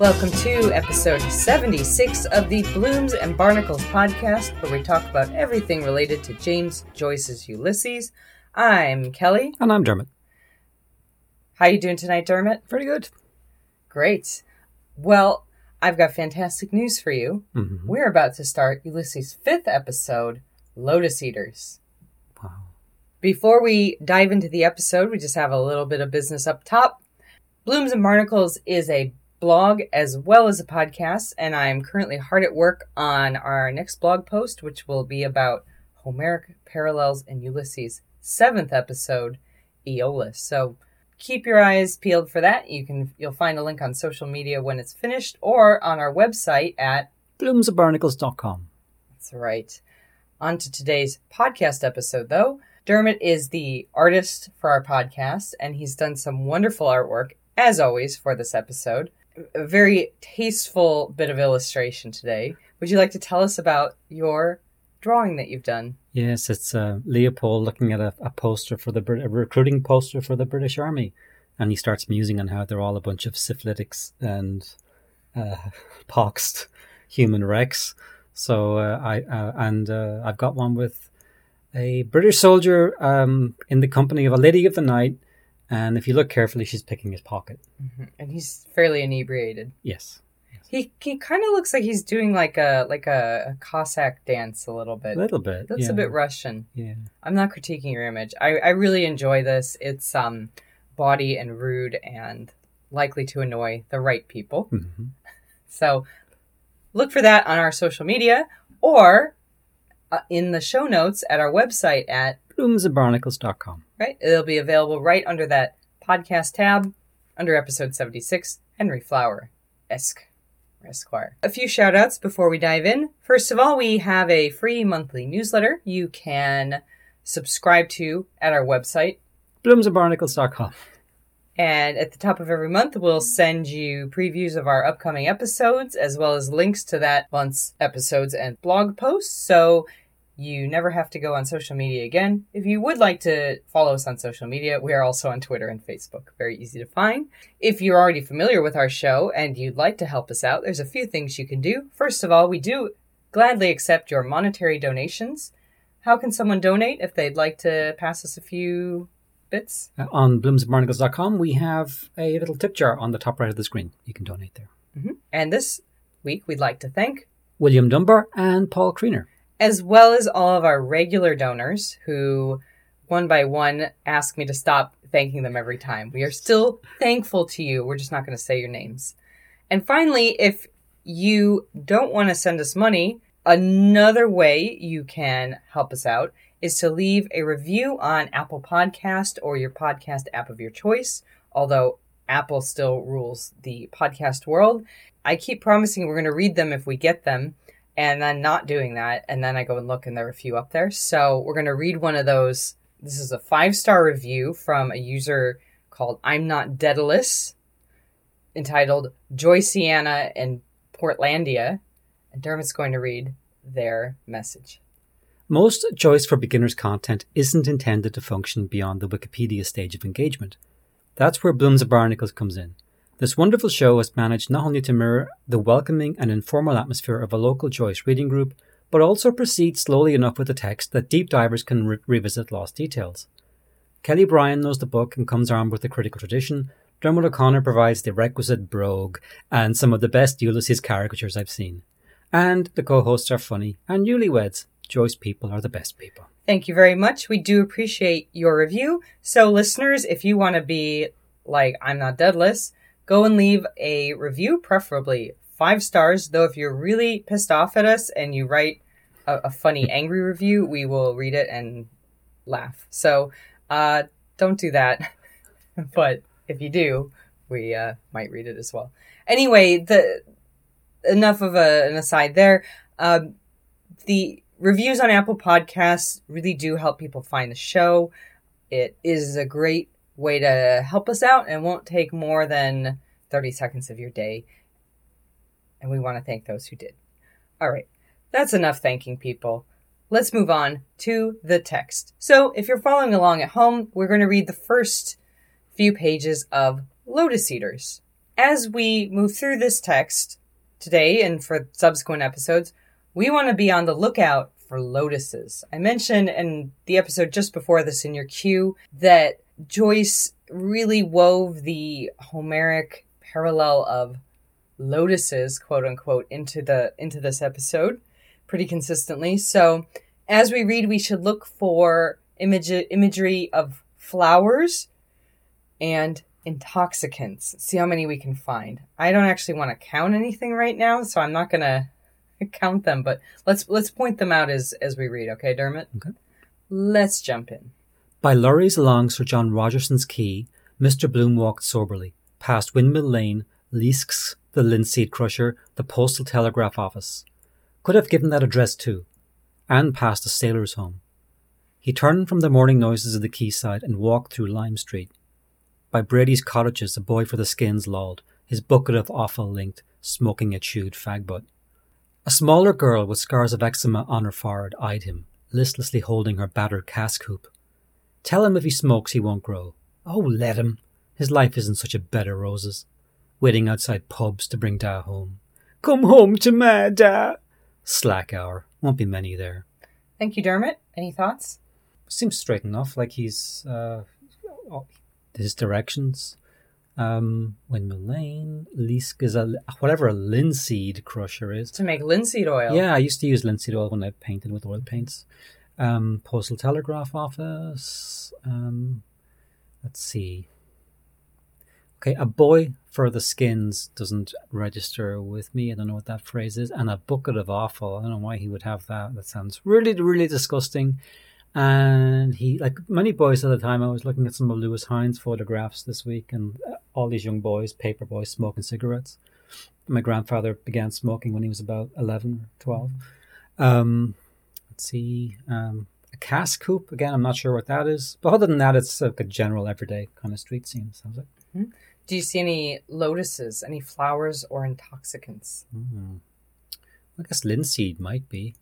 Welcome to episode 76 of the Blooms and Barnacles podcast, where we talk about everything related to James Joyce's Ulysses. I'm Kelly. And I'm Dermot. How are you doing tonight, Dermot? Very good. Great. Well, I've got fantastic news for you. Mhm. We're about to start Ulysses' fifth episode, Lotus Eaters. Wow. Before we dive into the episode, we just have a little bit of business up top. Blooms and Barnacles is a blog as well as a podcast, and I'm currently hard at work on our next blog post, which will be about Homeric parallels in Ulysses' seventh episode, Aeolus. So keep your eyes peeled for that. You can you'll find a link on social media when it's finished or on our website at Bloomsandbarnacles.com. That's right. On to today's podcast episode, though. Dermot is the artist for our podcast, and he's done some wonderful artwork, as always, for this episode. A very tasteful bit of illustration today. Would you like to tell us about your drawing that you've done? Yes, it's uh, Leopold looking at a, a poster for the a recruiting poster for the British Army, and he starts musing on how they're all a bunch of syphilitics and uh, poxed human wrecks. So uh, I uh, and uh, I've got one with a British soldier um, in the company of a lady of the night, and if you look carefully, she's picking his pocket. And he's fairly inebriated. Yes, He he kind of looks like he's doing like a like a, Cossack dance a little bit. a little bit. Looks yeah. a bit Russian. Yeah. I'm not critiquing your image. I, I really enjoy this. It's um body and rude and likely to annoy the right people. hmm So look for that on our social media or uh, in the show notes at our website at Bloomsandbarnacles.com. right. It'll be available right under that podcast tab under episode 76 Henry Flower esque. Esquire. A few shout outs before we dive in. First of all, we have a free monthly newsletter you can subscribe to at our website. Bloomsandbarnacles.com. And at the top of every month, we'll send you previews of our upcoming episodes, as well as links to that month's episodes and blog posts. So you never have to go on social media again. If you would like to follow us on social media, we are also on Twitter and Facebook. Very easy to find. If you're already familiar with our show and you'd like to help us out, there's a few things you can do. First of all, we do gladly accept your monetary donations. How can someone donate if they'd like to pass us a few bits? Uh, On bloomsandbarnacles.com, we have a little tip jar on the top right of the screen. You can donate there. And this week, we'd like to thank, William Dunbar and Paul Kreener. As well as all of our regular donors who, one by one, ask me to stop thanking them every time. We are still thankful to you. We're just not going to say your names. And finally, if you don't want to send us money, another way you can help us out is to leave a review on Apple Podcast or your podcast app of your choice. Although Apple still rules the podcast world, I keep promising we're going to read them if we get them and then not doing that. And then I go and look, and there are a few up there. So we're going to read one of those. This is a five star review from a user called I'm Not Daedalus, entitled Joyceana and Portlandia. And Dermot's going to read their message. Most Joyce for Beginners content isn't intended to function beyond the Wikipedia stage of engagement. That's where Blooms Barnacles comes in. This wonderful show has managed not only to mirror the welcoming and informal atmosphere of a local Joyce reading group, but also proceed slowly enough with the text that deep divers can re- revisit lost details. Kelly Bryan knows the book and comes armed with the critical tradition. Dermot O'Connor provides the requisite brogue and some of the best Ulysses caricatures I've seen. And the co-hosts are funny and newlyweds. Joyce people are the best people. Thank you very much. We do appreciate your review. So, listeners, if you want to be like I'm Not Daedalus, go and leave a review, preferably five stars. Though, if you're really pissed off at us and you write a, a funny, angry review, we will read it and laugh. So, uh, don't do that. but if you do, we uh, might read it as well. Anyway, the enough of a, an aside there. Um, the reviews on Apple Podcasts really do help people find the show. It is a great way to help us out and won't take more than 30 seconds of your day. And we want to thank those who did. All right, that's enough thanking people. Let's move on to the text. So, if you're following along at home, we're going to read the first few pages of Lotus Eaters. as we move through this text today and for subsequent episodes, we want to be on the lookout for lotuses. I mentioned in the episode just before this in your queue that Joyce really wove the Homeric parallel of lotuses, quote unquote, into the into this episode pretty consistently. So as we read, we should look for image imagery of flowers and intoxicants. See how many we can find. I don't actually want to count anything right now, so I'm not gonna count them, but let's let's point them out as as we read, okay, Dermot? Okay. Let's jump in. By lorries along Sir John Rogerson's quay, Mr. Bloom walked soberly, past Windmill Lane, Leask's, the linseed crusher, the postal telegraph office. Could have given that address too, and past the sailor's home. He turned from the morning noises of the quayside and walked through Lime Street. By Brady's cottages, a boy for the skins lolled, his bucket of offal linked, smoking a chewed fag butt. A smaller girl with scars of eczema on her forehead eyed him, listlessly holding her battered cask hoop. Tell him if he smokes he won't grow. Oh, let him. His life isn't such a bed of roses. Waiting outside pubs to bring Da home. Come home to ma, Da. Slack hour. Won't be many there. Thank you, Dermot. Any thoughts? Seems straight enough, like he's uh, his directions. Um, Windmill Lane, Leask is a whatever a linseed crusher is. To make linseed oil. Yeah, I used to use linseed oil when I painted with oil paints. Um, Postal Telegraph Office. Um, let's see. Okay, a boy for the skins doesn't register with me. I don't know what that phrase is. And a bucket of offal. I don't know why he would have that. That sounds really, really disgusting. And he, like many boys at the time, I was looking at some of Lewis Hine's photographs this week, and all these young boys, paper boys, smoking cigarettes. My grandfather began smoking when he was about 11 or 12. Um, see. Um, a cask hoop, again, I'm not sure what that is. But other than that, it's like a general everyday kind of street scene, sounds like. Mm-hmm. Do you see any lotuses, any flowers or intoxicants? Mm. I guess linseed might be.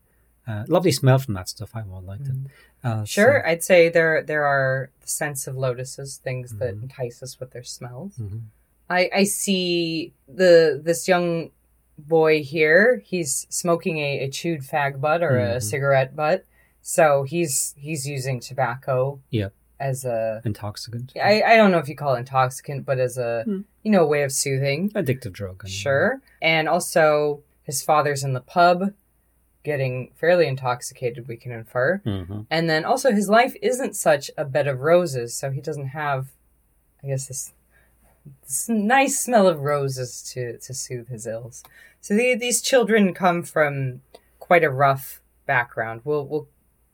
Uh, lovely smell from that stuff. I would like mm-hmm. it. Uh, sure, so. I'd say there there are the scents of lotuses, things mm-hmm. that entice us with their smells. Mm-hmm. I I see the this young boy here. He's smoking a, a chewed fag butt or a Mm-hmm. cigarette butt, so he's he's using tobacco. Yep. As a intoxicant. I, I don't know if you call it intoxicant, but as a Hmm. you know way of soothing. Addictive drug. anyway. Sure. And also, his father's in the pub getting fairly intoxicated, we can infer. Mhm. And then also, his life isn't such a bed of roses, so he doesn't have, I guess, this, this nice smell of roses to, to soothe his ills. So the, these children come from quite a rough background. We'll, we'll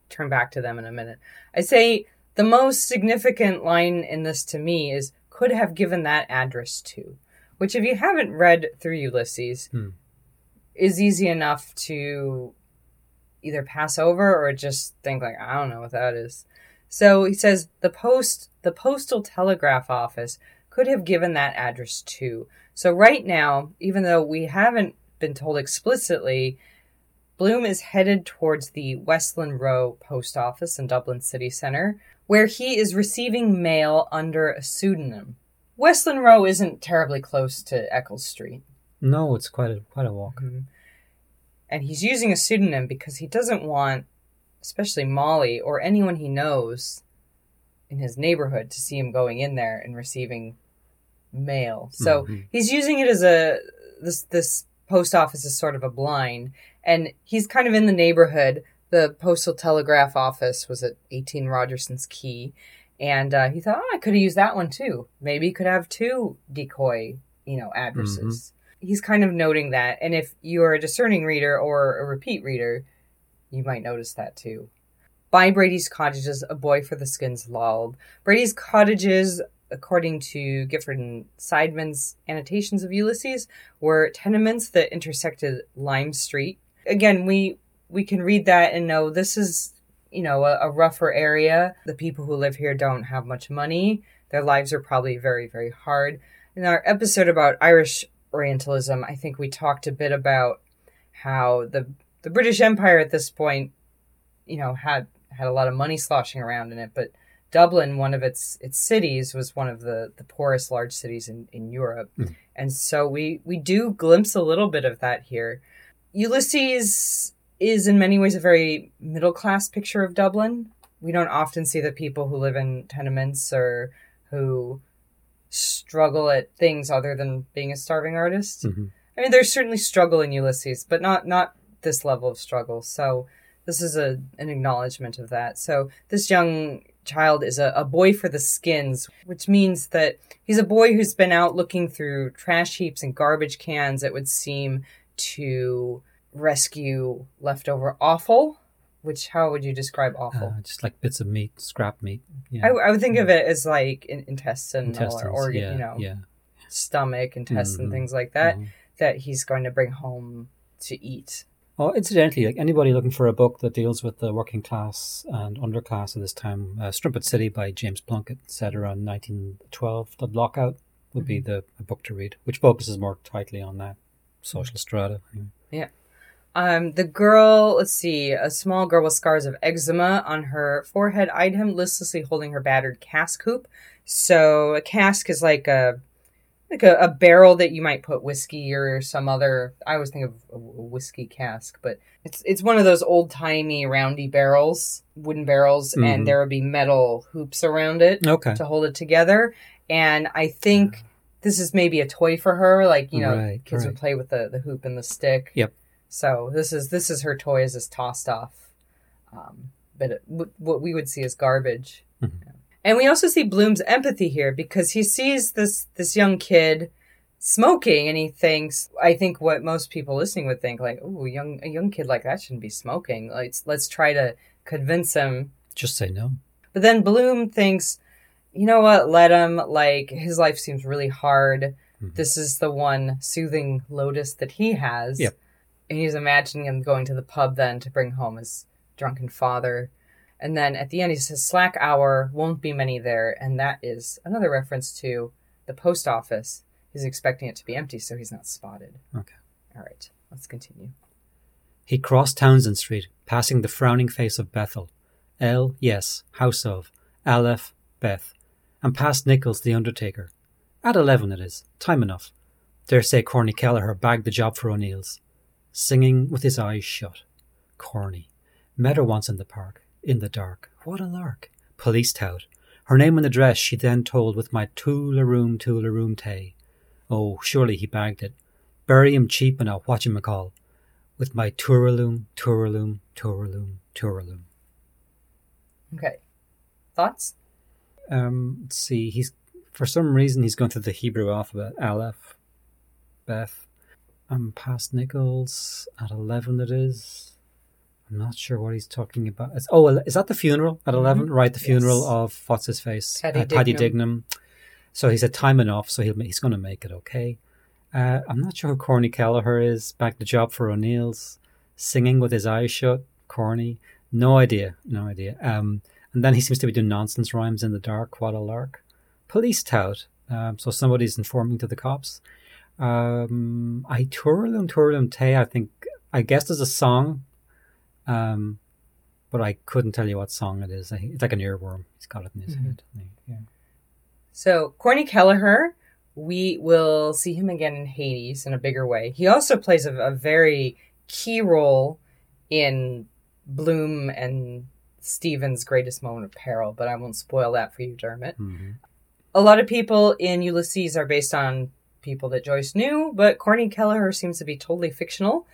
turn back to them in a minute. I say the most significant line in this to me is could have given that address to, which if you haven't read through Ulysses, Hmm. is easy enough to either pass over or just think like I don't know what that is. So he says the post the postal telegraph office could have given that address to. So right now, even though we haven't been told explicitly, Bloom is headed towards the Westland Row post office in Dublin city centre, where he is receiving mail under a pseudonym. Westland Row isn't terribly close to Eccles Street. No, it's quite a quite a walk. Mm-hmm. And he's using a pseudonym because he doesn't want, especially Molly or anyone he knows in his neighborhood, to see him going in there and receiving mail. So Mhm. he's using it as a this this post office is sort of a blind, and he's kind of in the neighborhood. The postal telegraph office was at 18 Rogerson's Quay, and uh, he thought, oh, I could have used that one too. Maybe he could have two decoy, you know, addresses. He's kind of noting that, and if you're a discerning reader or a repeat reader, you might notice that too. By Brady's cottages, a boy for the skins lolled. Brady's cottages, according to Gifford and Seidman's annotations of Ulysses, were tenements that intersected Lime Street. Again, we we can read that and know this is you know a, a rougher area. The people who live here don't have much money. Their lives are probably very very hard. In our episode about Irish Orientalism, I think we talked a bit about how the the British Empire at this point, you know, had had a lot of money sloshing around in it, but Dublin, one of its its cities, was one of the the poorest large cities in in Europe, Mm. and so we we do glimpse a little bit of that here. Ulysses is in many ways a very middle class picture of Dublin. We don't often see the people who live in tenements or who struggle at things other than being a starving artist. Mhm. I mean, there's certainly struggle in Ulysses, but not not this level of struggle. So this is a an acknowledgement of that. So this young child is a, a boy for the skins, which means that he's a boy who's been out looking through trash heaps and garbage cans. It would seem to rescue leftover offal. Which how would you describe offal? Uh, just like bits of meat, scrap meat. I, Yeah. I would think of it as like in, intestine Intestines. or organ, yeah. you know, yeah. stomach, intestine, Mhm. things like that. Mhm. That he's going to bring home to eat. Oh, incidentally, like anybody looking for a book that deals with the working class and underclass of this time, uh, Strumpet City by James Plunkett, set around 1912, The Lockout would be the a book to read, which focuses more tightly on that social strata. anyway. Um, the girl, let's see, a small girl with scars of eczema on her forehead eyed him, listlessly holding her battered cask hoop. So a cask is like a like a, a barrel that you might put whiskey or some other. I always think of a whiskey cask, but it's it's one of those old timey roundy barrels, wooden barrels, Mhm. and there would be metal hoops around it Okay. to hold it together. And I think this is maybe a toy for her, like you know, Right, kids right. would play with the, the hoop and the stick. Yep. So this is this is her toy as this tossed off, um, but it, w- what we would see as garbage. Mhm. And we also see Bloom's empathy here because he sees this this young kid smoking and he thinks I think what most people listening would think like oh young a young kid like that shouldn't be smoking let's let's try to convince him Just say no. but then Bloom thinks, you know what, let him. Like, his life seems really hard. Mhm. This is the one soothing lotus that he has. Yep. And he's imagining him going to the pub then to bring home his drunken father. And then at the end, he says, slack hour, won't be many there. And that is another reference to the post office. He's expecting it to be empty, so he's not spotted. Okay. All right, let's continue. He crossed Townsend Street, passing the frowning face of Bethel. L, yes, house of. Aleph, Beth. And past Nichols, the undertaker. At eleven it is. Time enough. Dare say Corny Kelleher bagged the job for O'Neill's. Singing with his eyes shut. Corny. Met her once in the park. In the dark. What a lark. Police tout. Her name and address she then told with my toolaroom toolaroom tay. Oh, surely he bagged it. Bury him cheap in a call. with my Touraloom, Touraloom, Touraloom, Touraloom. Okay. Thoughts? Um, let's see. He's for some reason he's going through the Hebrew alphabet. Aleph, Beth. I'm past Nichols at eleven. It is. I'm not sure what he's talking about. It's, oh, is that the funeral at 11 Right, the funeral Yes. of what's his face, Paddy Uh, Paddy Dignam. Dignam. So he said time enough, so he'll he's going to make it okay. Uh, I'm not sure who Corny Kelleher is. Back the job for O'Neill's, singing with his eyes shut. Corny, no idea, no idea. Um, and then he seems to be doing nonsense rhymes in the dark. What a lark! Police tout. Um, so somebody's informing to the cops. Um, I Touralum Touralum Tay. I think I guess there's a song. Um, but I couldn't tell you what song it is. I, it's like an earworm. He's got it in his Mhm. head. Yeah. So Corny Kelleher, we will see him again in Hades in a bigger way. He also plays a, a very key role in Bloom and Stephen's greatest moment of peril, but I won't spoil that for you, Dermot. hmm A lot of people in Ulysses are based on people that Joyce knew, but Corny Kelleher seems to be totally fictional.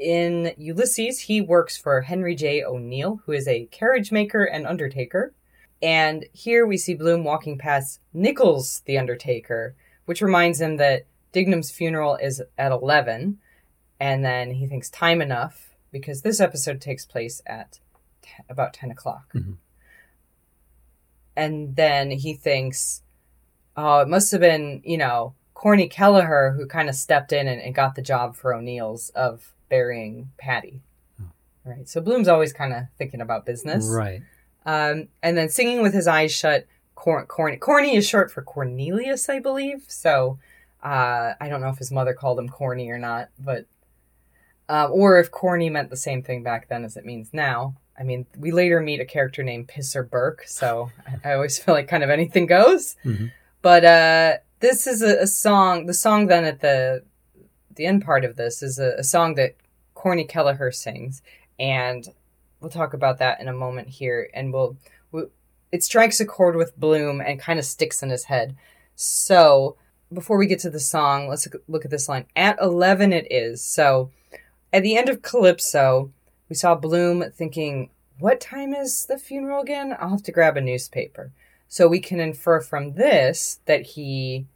In Ulysses, he works for Henry J. O'Neill, who is a carriage maker and undertaker. And here we see Bloom walking past Nichols, the undertaker, which reminds him that Dignam's funeral is at 11. And then he thinks time enough because this episode takes place at t- about 10 o'clock. Mhm. And then he thinks, oh, it must have been, you know, Corny Kelleher who kind of stepped in and, and got the job for O'Neill's of burying Paddy. Oh. Right. So Bloom's always kind of thinking about business. Right. Um, and then singing with his eyes shut. Cor- corny. Corny is short for Cornelius, I believe. So uh, I don't know if his mother called him corny or not, but um, or if corny meant the same thing back then as it means now. I mean, we later meet a character named Pisser Burke, so I, I always feel like kind of anything goes. Mhm. But uh, this is a, a song. The song then at the the end part of this is a, a song that Corny Kelleher sings, and we'll talk about that in a moment here. And we'll, we it strikes a chord with Bloom and kind of sticks in his head. So before we get to the song, let's look- at this line. At eleven, it is so. At the end of Calypso, we saw Bloom thinking, "What time is the funeral again? I'll have to grab a newspaper." So we can infer from this that he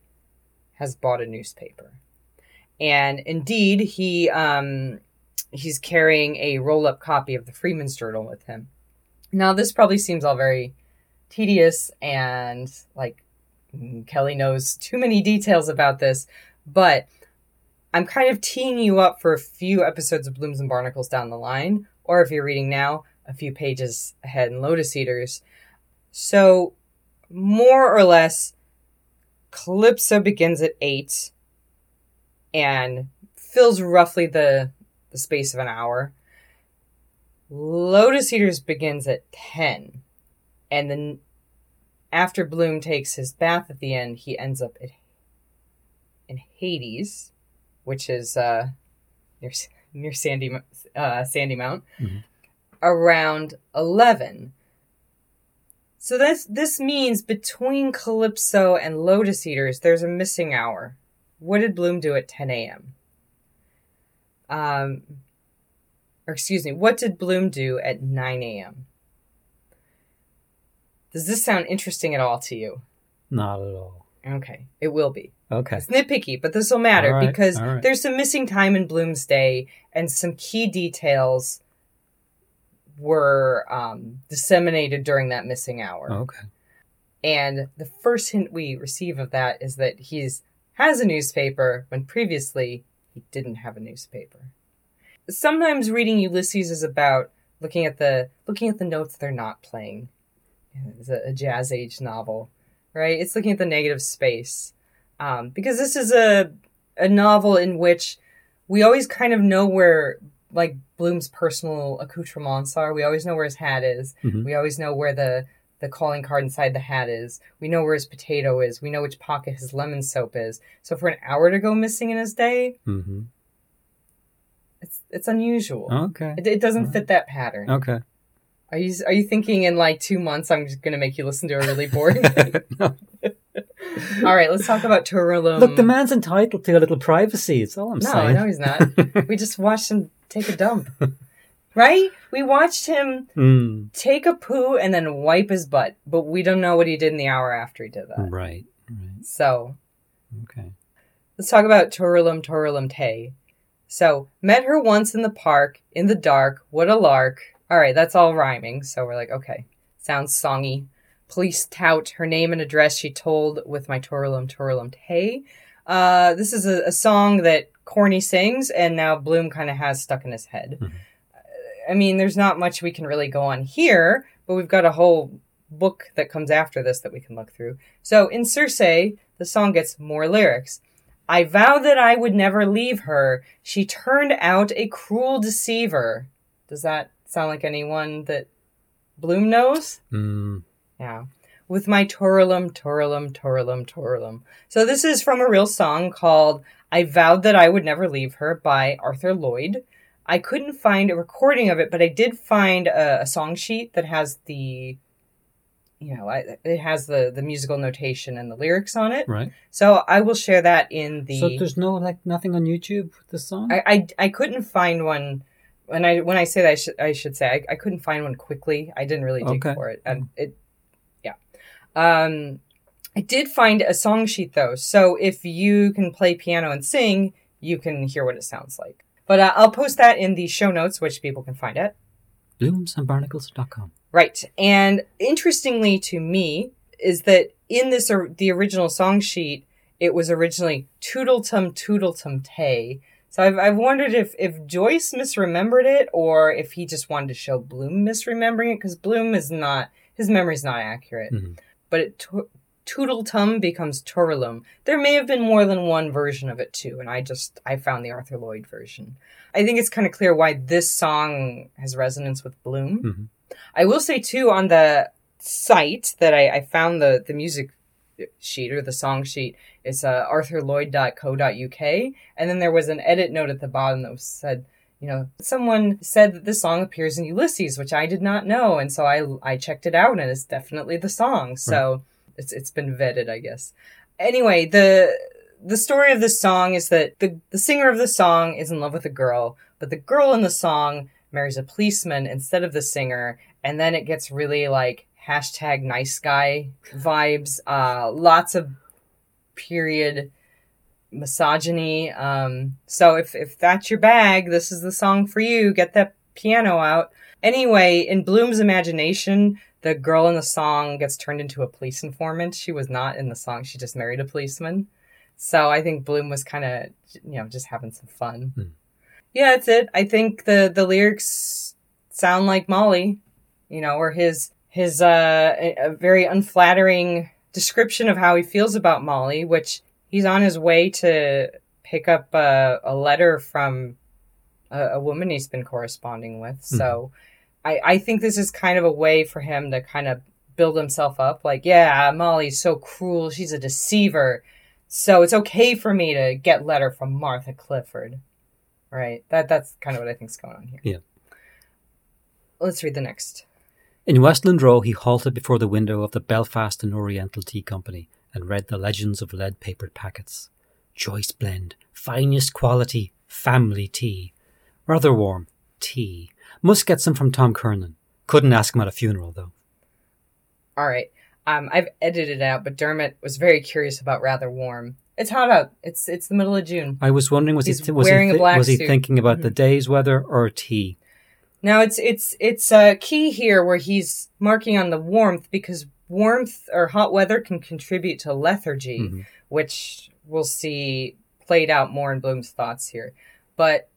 has bought a newspaper. And indeed, he um, he's carrying a roll-up copy of the Freeman's Journal with him. Now, this probably seems all very tedious and like Kelly knows too many details about this, but I'm kind of teeing you up for a few episodes of Blooms and Barnacles down the line, or if you're reading now, a few pages ahead in Lotus Eaters. So, more or less, Calypso begins at 8 and fills roughly the, the space of an hour. Lotus Eaters begins at 10. And then after Bloom takes his bath at the end, he ends up at, in Hades, which is uh, near, near Sandy, uh, Sandy Mount, Mhm. around 11. So this this means between Calypso and Lotus Eaters, there's a missing hour. What did Bloom do at 10 a.m.? Um, or excuse me, what did Bloom do at 9 a.m.? Does this sound interesting at all to you? Not at all. Okay, it will be. Okay. It's nitpicky, but this will matter right, because right. there's some missing time in Bloom's day and some key details were um, disseminated during that missing hour. Okay. And the first hint we receive of that is that he's has a newspaper when previously he didn't have a newspaper. Sometimes reading Ulysses is about looking at the looking at the notes they're not playing. It's a, a jazz age novel, right? It's looking at the negative space um, because this is a a novel in which we always kind of know where like Bloom's personal accoutrements are. We always know where his hat is. Mhm. We always know where the the calling card inside the hat is. We know where his potato is. We know which pocket his lemon soap is. So for an hour to go missing in his day, Mm-hmm. it's it's unusual. Okay. It, it doesn't fit that pattern. Okay. Are you are you thinking in like two months I'm just gonna make you listen to a really boring? No. All right, let's talk about Turulum. Look, the man's entitled to a little privacy. It's all I'm saying. No, saying. no, he's not. we just watched him take a dump, right? We watched him Mm, take a poo and then wipe his butt, but we don't know what he did in the hour after he did that. right. Right. So Okay. let's talk about Turulum Turulum Tay. So met her once in the park in the dark. What a lark! All right, that's all rhyming. So we're like, okay, sounds songy. Police tout her name and address. She told with my Turulum Turulum Tay. Uh, this is a, a song that Corny sings, and now Bloom kind of has stuck in his head. Mhm. I mean, there's not much we can really go on here, but we've got a whole book that comes after this that we can look through. So in Circe, the song gets more lyrics. I vowed that I would never leave her. She turned out a cruel deceiver. Does that sound like anyone that Bloom knows? Mm, Yeah. With my Torulum, Torulum, Torulum, Torulum. So this is from a real song called I Vowed That I Would Never Leave Her by Arthur Lloyd. I couldn't find a recording of it, but I did find a, a song sheet that has the, you know, I, it has the, the musical notation and the lyrics on it. right. So I will share that in the. So there's no like nothing on YouTube with the song. I, I, I couldn't find one. When I when I say that, I should I should say I, I couldn't find one quickly. I didn't really dig Okay. for it, and it, yeah. Um, I did find a song sheet though, so if you can play piano and sing, you can hear what it sounds like. But uh, I'll post that in the show notes, which people can find at. Bloomsandbarnacles.com. Right. And interestingly to me is that in this or the original song sheet, it was originally Toodletum Toodletum Tay. So I've, I've wondered if, if Joyce misremembered it or if he just wanted to show Bloom misremembering it because Bloom is not, his memory's not accurate. Mhm. But it, to- Toodletum becomes Torulum. There may have been more than one version of it too, and I just I found the Arthur Lloyd version. I think it's kind of clear why this song has resonance with Bloom. Mhm. I will say too on the site that I, I found the the music sheet or the song sheet. It's uh, arthurlloyd.co.uk, and then there was an edit note at the bottom that was said. You know, someone said that this song appears in Ulysses, which I did not know, and so I I checked it out, and it's definitely the song. So it's it's been vetted, I guess. Anyway, the the story of this song is that the the singer of the song is in love with a girl, but the girl in the song marries a policeman instead of the singer, and then it gets really like hashtag nice guy vibes. Uh, lots of period misogyny. Um, so if if that's your bag, this is the song for you. Get that piano out. Anyway, in Bloom's imagination, the girl in the song gets turned into a police informant. She was not in the song. She just married a policeman. So I think Bloom was kind of, you know, just having some fun. Hmm. Yeah, that's it. I think the the lyrics sound like Molly, you know, or his his uh a, a very unflattering description of how he feels about Molly, which he's on his way to pick up a, a letter from a, a woman he's been corresponding with. So I, I think this is kind of a way for him to kind of build himself up. Like, yeah, Molly's so cruel. She's a deceiver. So it's okay for me to get letter from Martha Clifford. Right. That that's kind of what I think's going on here. Yeah. Let's read the next. In Westland Row, he halted before the window of the Belfast and Oriental Tea Company and read the legends of lead papered packets. Choice blend, finest quality, family tea. Rather warm, tea. Must get some from Tom Kernan. Couldn't ask him at a funeral, though. All right. Um, I've edited it out, but Dermot was very curious about rather warm. It's hot out. It's it's the middle of June. I was wondering, was He's he was wearing he a black was he thinking about Mhm. the day's weather or tea? Now it's it's it's a key here where he's marking on the warmth because warmth or hot weather can contribute to lethargy, Mhm. which we'll see played out more in Bloom's thoughts here. But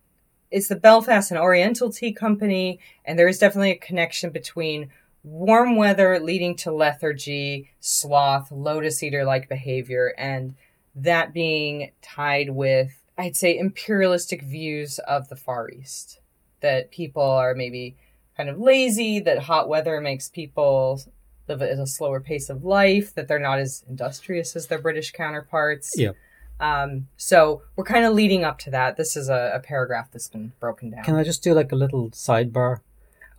it's the Belfast and Oriental Tea Company, and there is definitely a connection between warm weather leading to lethargy, sloth, lotus eater like behavior, and that being tied with, I'd say, imperialistic views of the Far East. That people are maybe kind of lazy, that hot weather makes people live at a slower pace of life, that they're not as industrious as their British counterparts. Yeah. Um, so we're kind of leading up to that. This is a, a paragraph that's been broken down. Can I just do like a little sidebar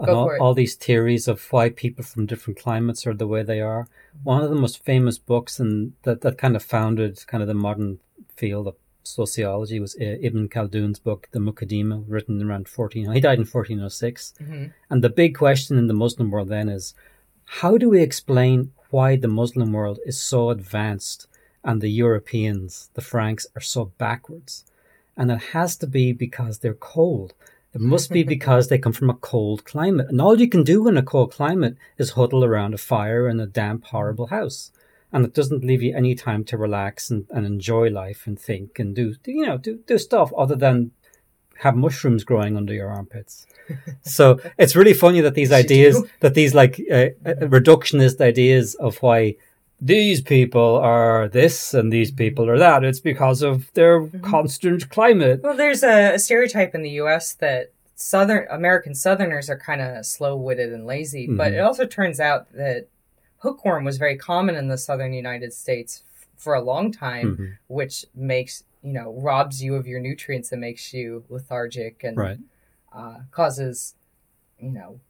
on all, all these theories of why people from different climates are the way they are? One of the most famous books and that, that kind of founded kind of the modern field of sociology was uh, Ibn Khaldun's book, The Muqaddimah, written around 14. He died in 1406. Mhm. And the big question in the Muslim world then is how do we explain why the Muslim world is so advanced and the Europeans, the Franks, are so backwards? And it has to be because they're cold. It must be because they come from a cold climate. And all you can do in a cold climate is huddle around a fire in a damp, horrible house. And it doesn't leave you any time to relax and, and enjoy life and think and do, you know, do, do stuff other than have mushrooms growing under your armpits. so it's really funny that these ideas, that these like uh, uh, reductionist ideas of why these people are this and these people are that, it's because of their Mhm. constant climate. Well, there's a, a stereotype in the U.S. that Southern American Southerners are kind of slow-witted and lazy, but Mhm. it also turns out that hookworm was very common in the Southern United States f- for a long time, Mhm. which makes you know robs you of your nutrients and makes you lethargic and Right. uh, causes you know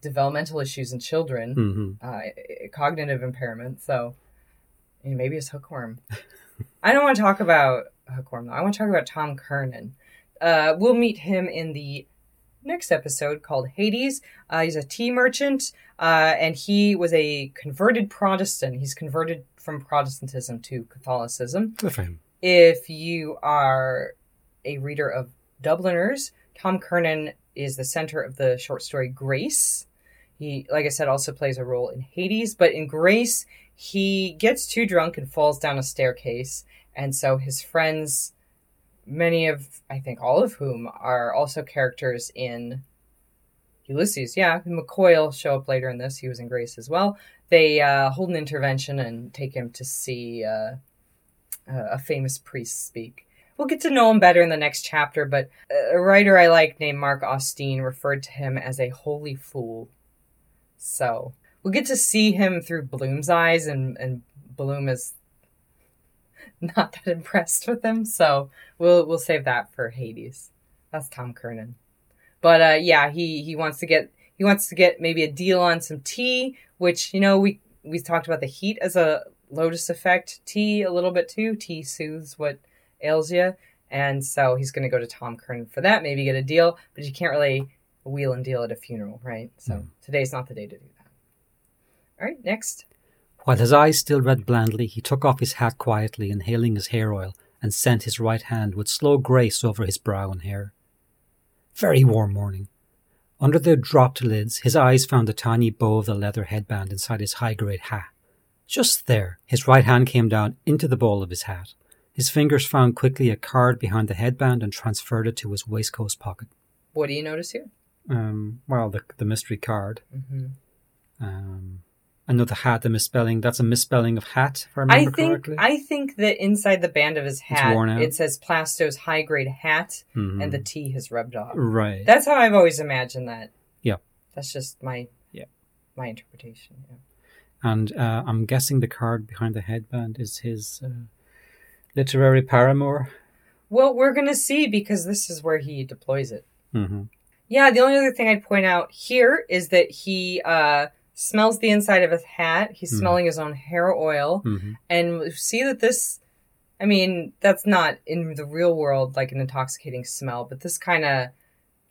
developmental issues in children, hmm uh, cognitive impairment. So you know, maybe it's hookworm. I don't want to talk about hookworm though. I want to talk about Tom Kernan. Uh, we'll meet him in the next episode called Hades. Uh, he's a tea merchant, uh, and he was a converted Protestant. He's converted from Protestantism to Catholicism. Good for him. If you are a reader of Dubliners, Tom Kernan is the center of the short story Grace. He, like I said, also plays a role in Hades, but in Grace, he gets too drunk and falls down a staircase. And so his friends, many of, I think all of whom, are also characters in Ulysses. Yeah, McCoy will show up later in this. He was in Grace as well. they uh, hold an intervention and take him to see uh, a famous priest speak. We'll get to know him better in the next chapter, but a writer I like named Mark Austin referred to him as a holy fool. So we'll get to see him through Bloom's eyes, and, and Bloom is not that impressed with him. So we'll we'll save that for Hades. That's Tom Kernan. But uh, yeah, he he wants to get he wants to get maybe a deal on some tea, which you know we we talked about the heat as a lotus effect. Tea a little bit too. Tea soothes what ails you, and so he's going to go to Tom Kernan for that. Maybe get a deal, but you can't really wheel and deal at a funeral, right? So Mm. today's not the day to do that. All right, next. While his eyes still read blandly, he took off his hat quietly, inhaling his hair oil, and sent his right hand with slow grace over his brow and hair. Very warm morning. Under their dropped lids, his eyes found the tiny bow of the leather headband inside his high grade hat. Just there, his right hand came down into the bowl of his hat. His fingers found quickly a card behind the headband and transferred it to his waistcoat pocket. What do you notice here? Um, well, the, the mystery card. hmm Um, I know the hat, the misspelling. That's a misspelling of hat, if I I remember think correctly. I think that inside the band of his hat, worn out. it says Plasto's high grade hat, Mhm. and the T has rubbed off. right. That's how I've always imagined that. Yeah. That's just my Yeah. my interpretation. Yeah. And uh, I'm guessing the card behind the headband is his uh, literary paramour. Well, we're gonna see because this is where he deploys it. hmm Yeah, the only other thing I'd point out here is that he uh, smells the inside of his hat. He's Mhm. smelling his own hair oil, hmm and we see that this. I mean, that's not in the real world like an intoxicating smell, but this kind of,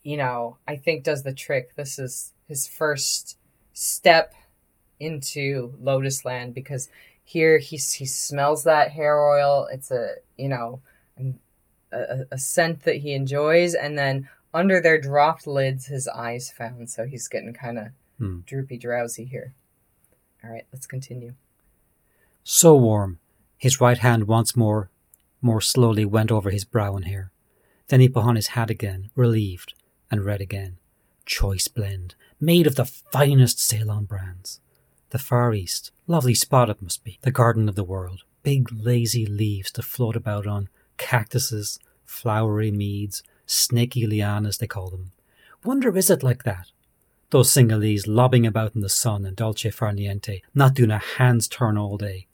you know, I think does the trick. This is his first step into Lotus Land because here he he smells that hair oil. It's a you know a, a scent that he enjoys, and then under their dropped lids, his eyes found. So he's getting kind of Hmm. droopy, drowsy here. All right, let's continue. So warm. His right hand once more, more slowly went over his brow and hair. Then he put on his hat again, relieved, and read again. Choice blend, made of the finest Ceylon brands. The Far East, lovely spot it must be, the garden of the world. Big lazy leaves to float about on, cactuses, flowery meads, snaky lianas they call them. Wonder is it like that? Those Sinhalese lobbing about in the sun and dolce far niente, not doing a hand's turn all day.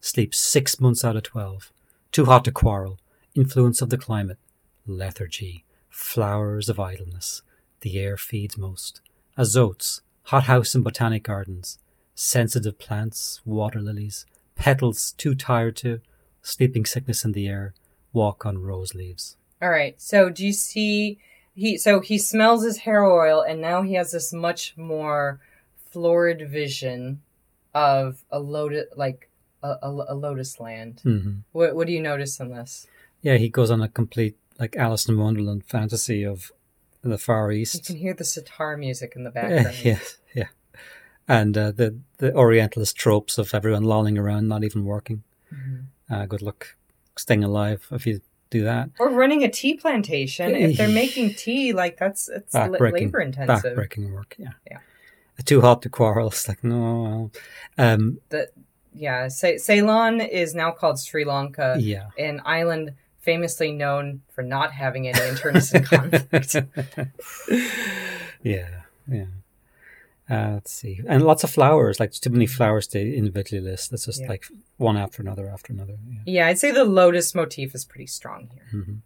Sleep six months out of twelve. Too hot to quarrel. Influence of the climate. Lethargy. Flowers of idleness. The air feeds most. Azotes. Hothouse and botanic gardens. Sensitive plants. Water lilies. Petals too tired to. Sleeping sickness in the air. Walk on rose leaves. All right. So do you see he so he smells his hair oil and now he has this much more florid vision of a lotus like a, a, a lotus land. hmm What what do you notice in this? Yeah, he goes on a complete like Alice in Wonderland fantasy of the Far East. You can hear the sitar music in the background. yes, and uh, the the Orientalist tropes of everyone lolling around, not even working. Mhm. Uh, good luck staying alive if you do that. Or running a tea plantation. If they're making tea, like that's it's labor intensive. backbreaking work. Yeah, Yeah. Too hot to quarrel. It's like no. Um, Yeah, Ce- Ceylon is now called Sri Lanka, yeah. an island famously known for not having any internecine conflict. yeah, yeah. Uh, let's see, and lots of flowers. Like too many flowers to individually list. It's just Yeah. like one after another after another. Yeah. Yeah, I'd say the lotus motif is pretty strong here. Mhm.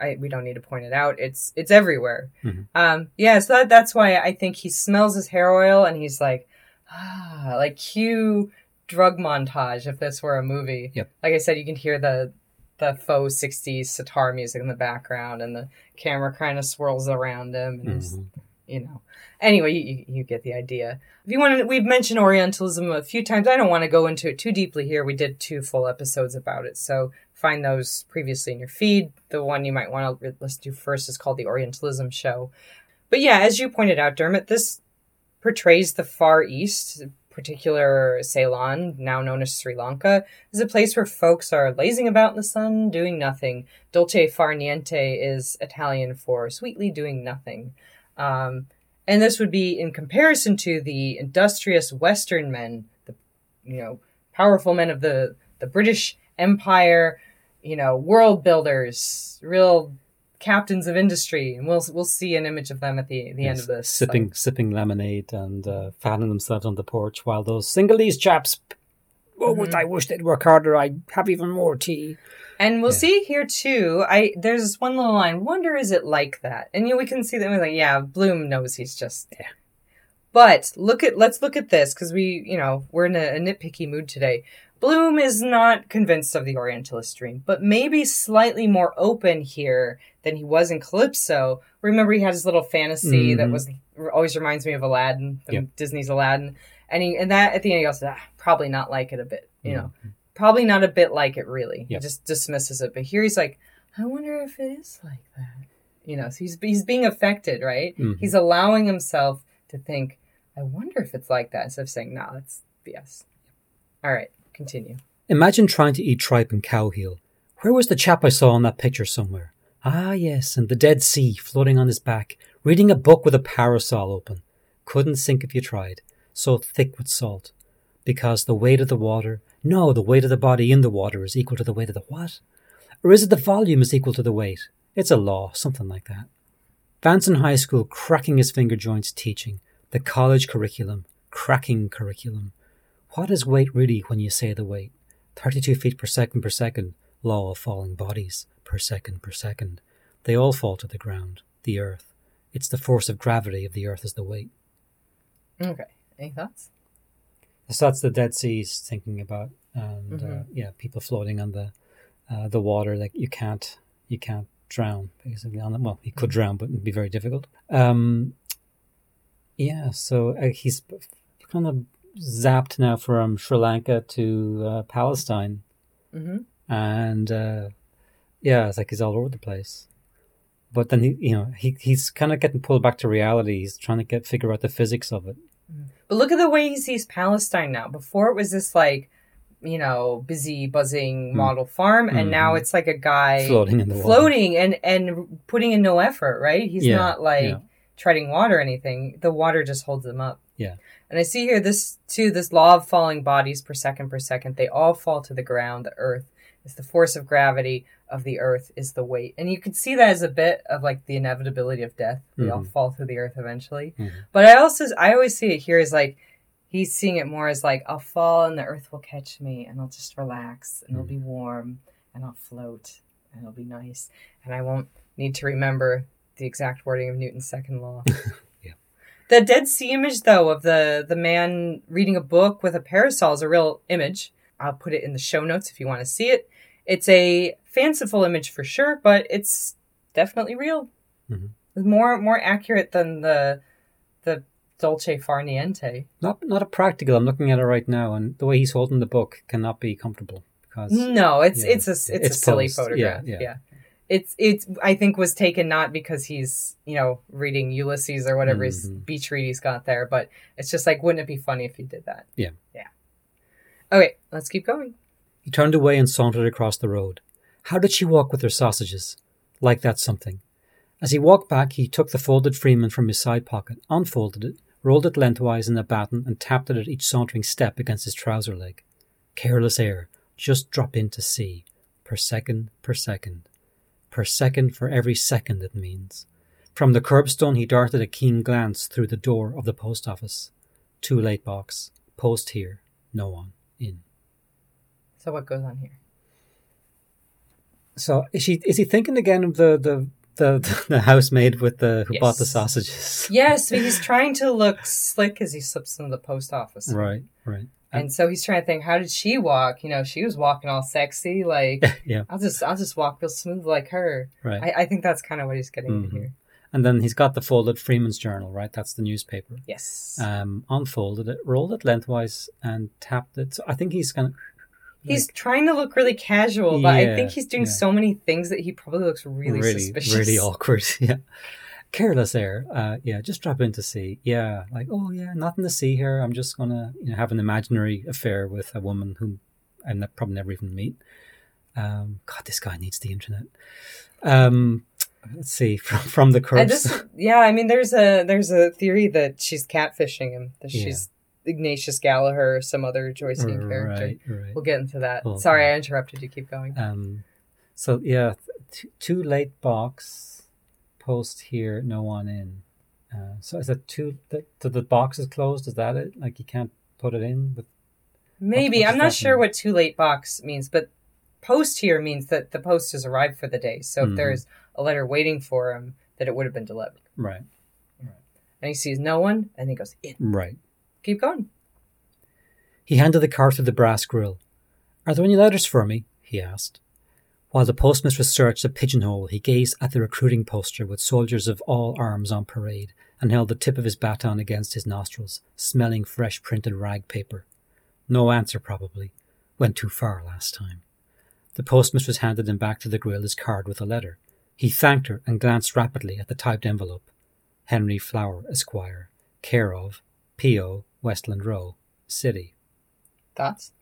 I, we don't need to point it out. It's it's everywhere. Mhm. Um, yeah, so that, that's why I think he smells his hair oil and he's like, ah, like cue drug montage if this were a movie. Yep. Like I said, you can hear the the faux '60s sitar music in the background, and the camera kind of swirls around him, and he's Mhm. You know. Anyway, you, you, get the idea. If you want to, we've mentioned Orientalism a few times. I don't want to go into it too deeply here. We did two full episodes about it, so find those previously in your feed. The one you might want to listen to first is called the Orientalism Show. But yeah, as you pointed out, Dermot, this portrays the Far East, particular Ceylon, now known as Sri Lanka, as a place where folks are lazing about in the sun, doing nothing. Dolce far niente is Italian for sweetly doing nothing. Um, and this would be in comparison to the industrious Western men the you know, powerful men of the the British Empire, you know, world builders, real captains of industry, and we'll we'll see an image of them at the the end of this. sipping sipping lemonade and uh, fanning themselves on the porch while those Sinhalese chaps. Oh, Mhm. I wish they'd work harder. I'd have even more tea. And we'll Yeah. see here too. I there's this one little line. Wonder is it like that? And you know, we can see that we're like, yeah, Bloom knows he's just. Yeah. But look at let's look at this because we you know we're in a, a nitpicky mood today. Bloom is not convinced of the Orientalist dream, but maybe slightly more open here than he was in Calypso. Remember, he had his little fantasy that Mhm. was always reminds me of Aladdin, Yep. Disney's Aladdin, and he and that at the end he goes, ah, probably not like it a bit, you know Mhm. Probably not a bit like it really. Yep. He just dismisses it. But here he's like, I wonder if it is like that. You know, so he's he's being affected, right? Mhm. He's allowing himself to think, I wonder if it's like that, instead of saying, nah, that's BS. All right, continue. Imagine trying to eat tripe and cow heel. Where was the chap I saw on that picture somewhere? Ah, yes, and the Dead Sea floating on his back, reading a book with a parasol open. Couldn't sink if you tried. So thick with salt. Because the weight of the water, no, the weight of the body in the water is equal to the weight of the what? Or is it the volume is equal to the weight? It's a law, something like that. Vance in high school cracking his finger joints teaching. The college curriculum, cracking curriculum. What is weight really when you say the weight? 32 feet per second per second, law of falling bodies, per second per second. They all fall to the ground, the earth. It's the force of gravity of the earth as the weight. Okay. Any thoughts? So that's the Dead Sea's thinking about, and uh, Mhm. yeah, people floating on the uh, the water. Like you can't you can't drown basically on them. Well, you could drown, but it'd be very difficult. Um, yeah, so uh, he's kind of zapped now from Sri Lanka to uh, Palestine, Mm-hmm. and uh, yeah, it's like he's all over the place. But then he, you know, he he's kind of getting pulled back to reality. He's trying to get figure out the physics of it. But look at the way he sees Palestine now. Before it was this like, you know, busy, buzzing Hmm. model farm, and now Mhm. it's like a guy Floating in the water. floating and and putting in no effort. Right? He's Yeah, not like yeah. treading water or anything. The water just holds him up. Yeah. And I see here this too. This law of falling bodies per second per second. They all fall to the ground. The earth is the force of gravity of the earth is the weight, and you could see that as a bit of like the inevitability of death. We all Mhm. fall through the earth eventually. Mhm. But I also I always see it here as like he's seeing it more as like I'll fall and the earth will catch me and I'll just relax and it'll be warm and I'll float and it'll be nice and I won't need to remember the exact wording of Newton's second law. Yeah. The Dead Sea image though of the the man reading a book with a parasol is a real image. I'll put it in the show notes if you want to see it. It's a fanciful image for sure, but it's definitely real. Mhm. More more accurate than the the Dolce Far Niente. Not not a practical. I'm looking at it right now, and the way he's holding the book cannot be comfortable because No, it's Yeah. it's a it's, a It's silly posed. photograph. Yeah, Yeah, yeah. It's it's I think was taken not because he's you know reading Ulysses or whatever his Mhm. beach read he's got there, but it's just like wouldn't it be funny if he did that? Yeah. Yeah. Okay, let's keep going. He turned away and sauntered across the road. How did she walk with her sausages? Like that something. As he walked back, he took the folded Freeman from his side pocket, unfolded it, rolled it lengthwise in a batten, and tapped it at each sauntering step against his trouser leg. Careless air, just drop in to see. Per second, per second. Per second for every second it means. From the curbstone he darted a keen glance through the door of the post office. Too late box. Post here. No one. In. So what goes on here? So is she is he thinking again of the the the, the housemaid with the who bought the sausages? Yes, but he's trying to look slick as he slips into the post office. Right, right. And so he's trying to think, how did she walk? You know, she was walking all sexy, like yeah, I'll just I'll just walk real smooth like her. right. I, I think that's kind of what he's getting Mhm. here. and then he's got the folded Freeman's Journal, right? That's the newspaper. Yes. Um, unfolded it, rolled it lengthwise, and tapped it. So I think he's kind of he's trying to look really casual, but I think he's doing yeah. so many things that he probably looks really, really, suspicious. really awkward. Yeah, careless air. Uh, yeah, just drop in to see. Yeah, like oh yeah, nothing to see here. I'm just gonna you know have an imaginary affair with a woman whom I ne- probably never even meet. Um, God, this guy needs the internet. Um, let's see from from the this, yeah, I mean, there's a there's a theory that she's catfishing him. That Yeah. she's Ignatius Gallagher or some other Joycean character. Right, right. We'll get into that. Cool. Sorry, I interrupted you. Keep going. Um, so yeah, t- too late box post here, no one in. Uh, so is that too? The, the the box is closed. Is that it? Like you can't put it in with Maybe what I'm not sure mean? what too late box means, but post here means that the post has arrived for the day. So Mhm. if there's a letter waiting for him, that it would have been delivered. right, And he sees no one, and he goes in. right. Keep going. He handed the card through the brass grill. Are there any letters for me? he asked. While the postmistress searched a pigeonhole, he gazed at the recruiting poster with soldiers of all arms on parade and held the tip of his baton against his nostrils, smelling fresh printed rag paper. No answer, probably. Went too far last time. The postmistress handed him back to the grill his card with a letter. He thanked her and glanced rapidly at the typed envelope. Henry Flower, Esquire, care of P.O. Westland Row, City. That's.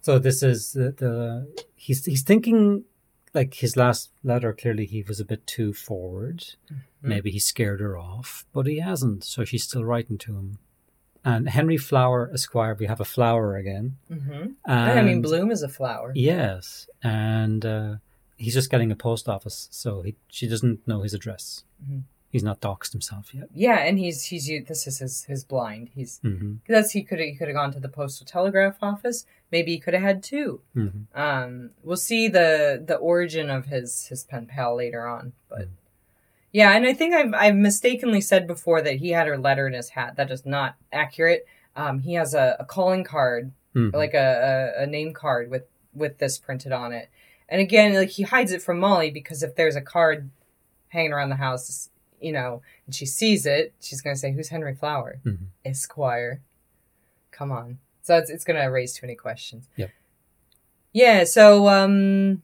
So this is the, the he's he's thinking like his last letter. Clearly, he was a bit too forward. Maybe he scared her off, but he hasn't. So she's still writing to him. And Henry Flower Esquire, we have a flower again. Mm-hmm. And, I mean, bloom is a flower. Yes, and uh, he's just getting a post office, so he she doesn't know his address. Mhm. He's not doxed himself yet. Yeah, and he's he's this is his his blind. He's hmm that's he could he could have gone to the postal telegraph office. Maybe he could have had two. hmm Um, we'll see the the origin of his his pen pal later on, but Mm. yeah, and I think I've I've mistakenly said before that he had her letter in his hat. That is not accurate. Um, he has a, a calling card, hmm like a, a a name card with with this printed on it. And again, like he hides it from Molly because if there's a card hanging around the house, you know, and she sees it, she's gonna say, "Who's Henry Flower, Mhm. Esquire?" Come on. So it's it's gonna raise too many questions. Yep. Yeah. So um,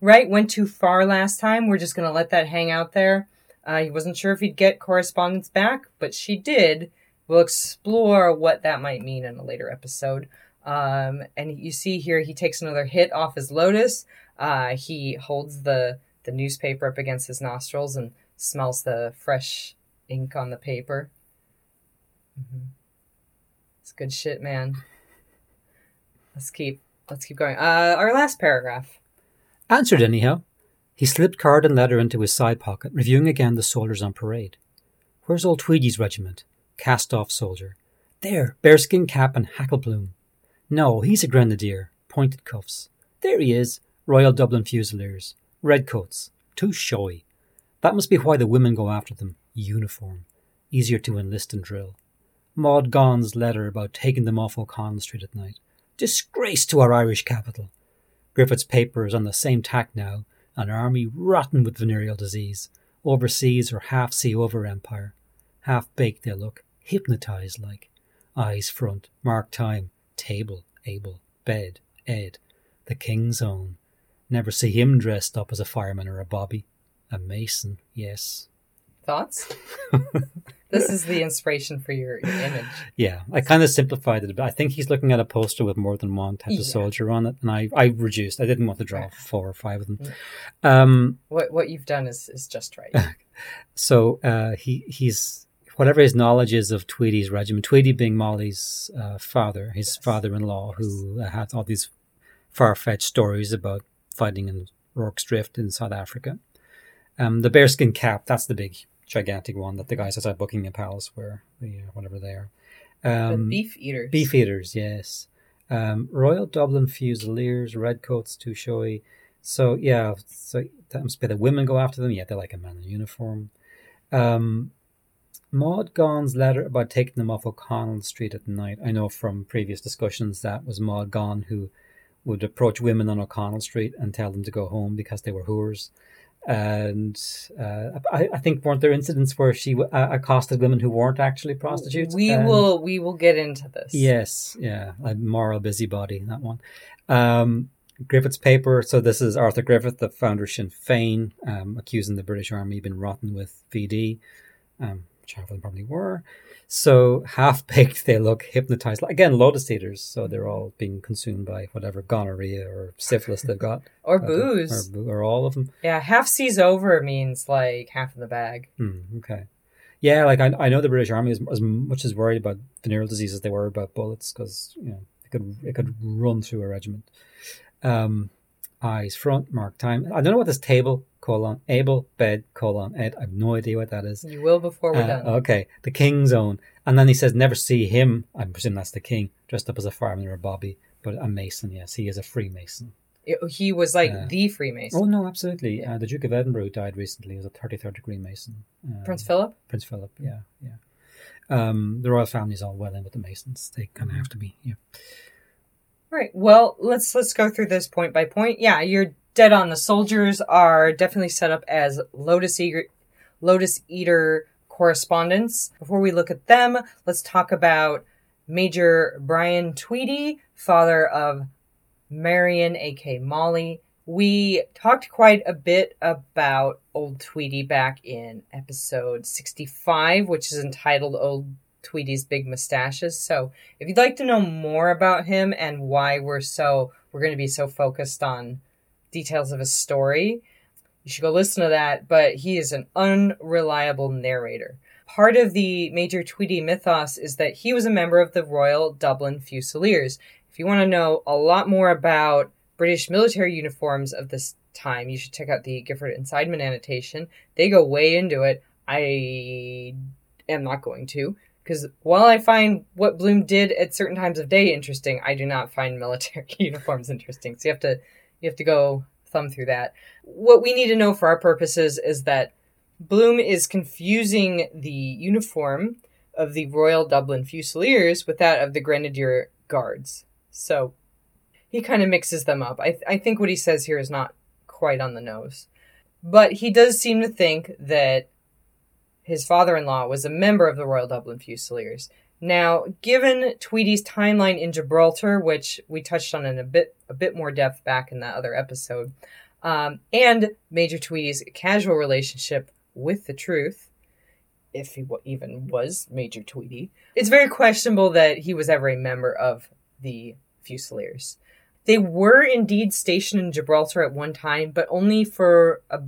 right went too far last time. We're just gonna let that hang out there. Uh, he wasn't sure if he'd get correspondence back, but she did. We'll explore what that might mean in a later episode. Um, and you see here, he takes another hit off his lotus. Uh, he holds the the newspaper up against his nostrils and smells the fresh ink on the paper. hmm It's good shit, man. Let's keep let's keep going. Uh, our last paragraph. Answered anyhow. He slipped card and letter into his side pocket, reviewing again the soldiers on parade. Where's old Tweedy's regiment? Cast off soldier. There, bearskin cap and hackle plume. No, he's a grenadier. Pointed cuffs. There he is. Royal Dublin Fusiliers. Redcoats. Too showy. That must be why the women go after them. Uniform. Easier to enlist and drill. Maud Gonne's letter about taking them off O'Connell Street at night. Disgrace to our Irish capital. Griffith's paper is on the same tack now, an army rotten with venereal disease, overseas or half sea over empire. Half baked they look, hypnotized like. Eyes front, mark time, table, able, bed, Ed, the king's own. Never see him dressed up as a fireman or a bobby. A mason, yes. Thoughts? this is the inspiration for your, image. Yeah, I kind of simplified it, but I think he's looking at a poster with more than one type Yeah. of soldier on it, and I, I reduced. I didn't want to draw four or five of them. Mm. Um, What what you've done is, is just right. so uh, he he's whatever his knowledge is of Tweedy's regiment. Tweedy being Molly's uh, father, his Yes. father-in-law, who uh, had all these far-fetched stories about fighting in Rorke's Drift in South Africa. Um, the bearskin cap, that's the big, gigantic one that the guys outside Buckingham Palace wear, the, uh, whatever they are. the Um, beef eaters. Beef eaters, yes. Um, Royal Dublin Fusiliers, redcoats, too showy. So yeah, so that must be the women go after them. Yeah, they're like a man in uniform. Um, Maud Gonne's letter about taking them off O'Connell Street at night. I know from previous discussions that was Maud Gonne who would approach women on O'Connell Street and tell them to go home because they were whores. And uh, I, I think weren't there incidents where she uh, accosted women who weren't actually prostitutes? We And- will we will get into this. Yes, yeah, a moral busybody, that one. Um, Griffith's paper. So this is Arthur Griffith, the founder of Sinn Féin, um, accusing the British Army of being rotten with VD, um, which half of them probably were. So half baked, they look hypnotized. Again, lotus eaters. So they're all being consumed by whatever gonorrhea or syphilis they've got, Or or, booze. boo- or all of them. yeah, half seas over means like half in the bag. Hmm, okay. Yeah, like I, I know the British Army is as much as worried about venereal disease as they were about bullets because you know it could it could run through a regiment. Um, eyes front mark time. I don't know what this table colon able bed colon ed. I have no idea what that is. You will before we're Uh, done. okay, the king's own, and then he says never see him. I presume that's the king dressed up as a fireman or a bobby, but a mason. Yes, he is a Freemason. It- he was like Uh, the Freemason. Oh no, absolutely. Uh, the Duke of Edinburgh died recently. He was a thirty-third degree Mason. Um, Prince Philip. Prince Philip. Yeah, yeah. Um, the royal family's all well in with the Masons. They kind of have to be. Yeah. Right. Well, let's let's go through this point by point. Yeah, you're dead on. The soldiers are definitely set up as Lotus Eater, Lotus Eater correspondents. Before we look at them, let's talk about Major Brian Tweedy, father of Marion, aka Molly. We talked quite a bit about Old Tweedy back in episode 65, which is entitled Old Tweedy's Big Mustaches. So if you'd like to know more about him and why we're so we're going to be so focused on details of his story, you should go listen to that. But he is an unreliable narrator. Part of the Major Tweedy mythos is that he was a member of the Royal Dublin Fusiliers. If you want to know a lot more about British military uniforms of this time, you should check out the Gifford and Seidman annotation. They go way into it. I am not going to because while I find what Bloom did at certain times of day interesting, I do not find military uniforms interesting. So you have to you have to go thumb through that. What we need to know for our purposes is that Bloom is confusing the uniform of the Royal Dublin Fusiliers with that of the Grenadier Guards. So he kind of mixes them up. I, I think what he says here is not quite on the nose. But he does seem to think that his father in law was a member of the Royal Dublin Fusiliers. Now, given Tweedy's timeline in Gibraltar, which we touched on in a bit a bit more depth back in that other episode, um, and Major Tweedy's casual relationship with the truth, if he even was Major Tweedy, it's very questionable that he was ever a member of the Fusiliers. They were indeed stationed in Gibraltar at one time, but only for a,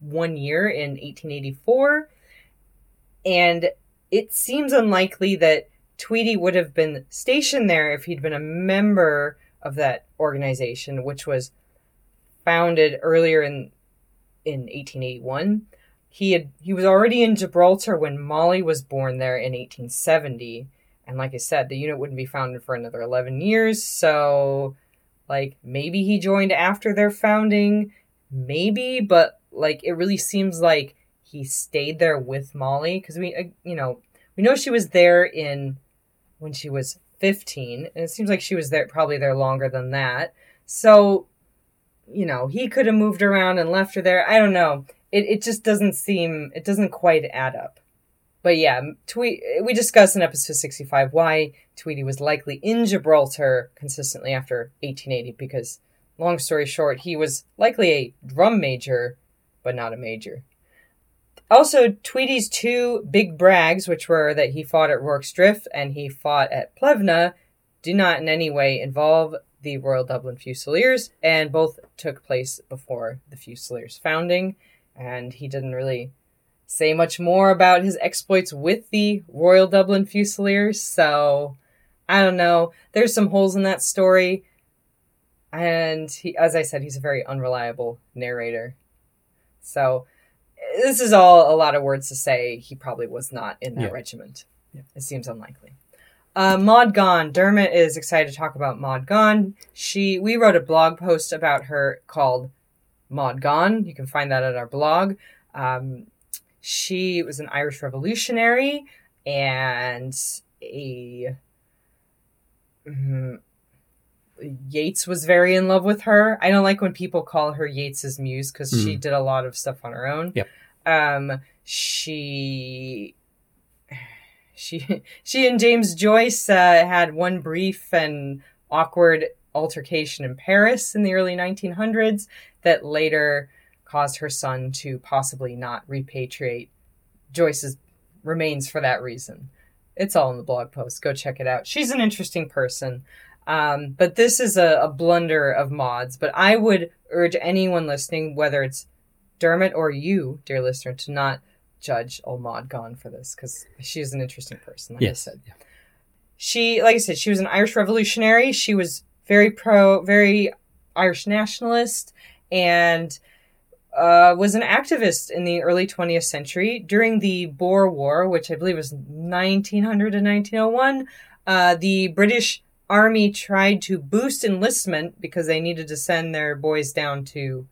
one year in 1884. And it seems unlikely that Tweedy would have been stationed there if he'd been a member of that organization, which was founded earlier in in 1881. He had he was already in Gibraltar when Molly was born there in 1870, and like I said, the unit wouldn't be founded for another 11 years. So, like maybe he joined after their founding, maybe, but like it really seems like he stayed there with Molly because we, uh, you know, we know she was there in when she was 15, and it seems like she was there probably there longer than that. So, you know, he could have moved around and left her there. I don't know. It it just doesn't seem it doesn't quite add up. But yeah, Tweet, we discussed in episode 65 why Tweedy was likely in Gibraltar consistently after 1880 because long story short, he was likely a drum major but not a major. Also, Tweedy's two big brags, which were that he fought at Rorke's Drift and he fought at Plevna, do not in any way involve the Royal Dublin Fusiliers, and both took place before the Fusiliers' founding. And he didn't really say much more about his exploits with the Royal Dublin Fusiliers, so I don't know. There's some holes in that story, and he, as I said, he's a very unreliable narrator. So this is all a lot of words to say he probably was not in that Yeah. regiment. It seems unlikely. Uh, Maud Gonne. Dermot is excited to talk about Maud Gonne. She we wrote a blog post about her called Maud Gonne. You can find that at our blog. Um, she was an Irish revolutionary and a Mhm. Yeats was very in love with her. I don't like when people call her Yeats's muse because she did a lot of stuff on her own. Yep. Um, she, she, she and James Joyce uh, had one brief and awkward altercation in Paris in the early 1900s that later caused her son to possibly not repatriate Joyce's remains for that reason. It's all in the blog post. Go check it out. She's an interesting person. Um, but this is a, a blunder of mods. But I would urge anyone listening, whether it's Dermot or you, dear listener, to not judge old Maud Gonne for this because she's an interesting person. Like yes. I said, she, like I said, she was an Irish revolutionary. She was very pro, very Irish nationalist, and uh, was an activist in the early 20th century during the Boer War, which I believe was 1900 to 1901. Uh, the British Army tried to boost enlistment because they needed to send their boys down to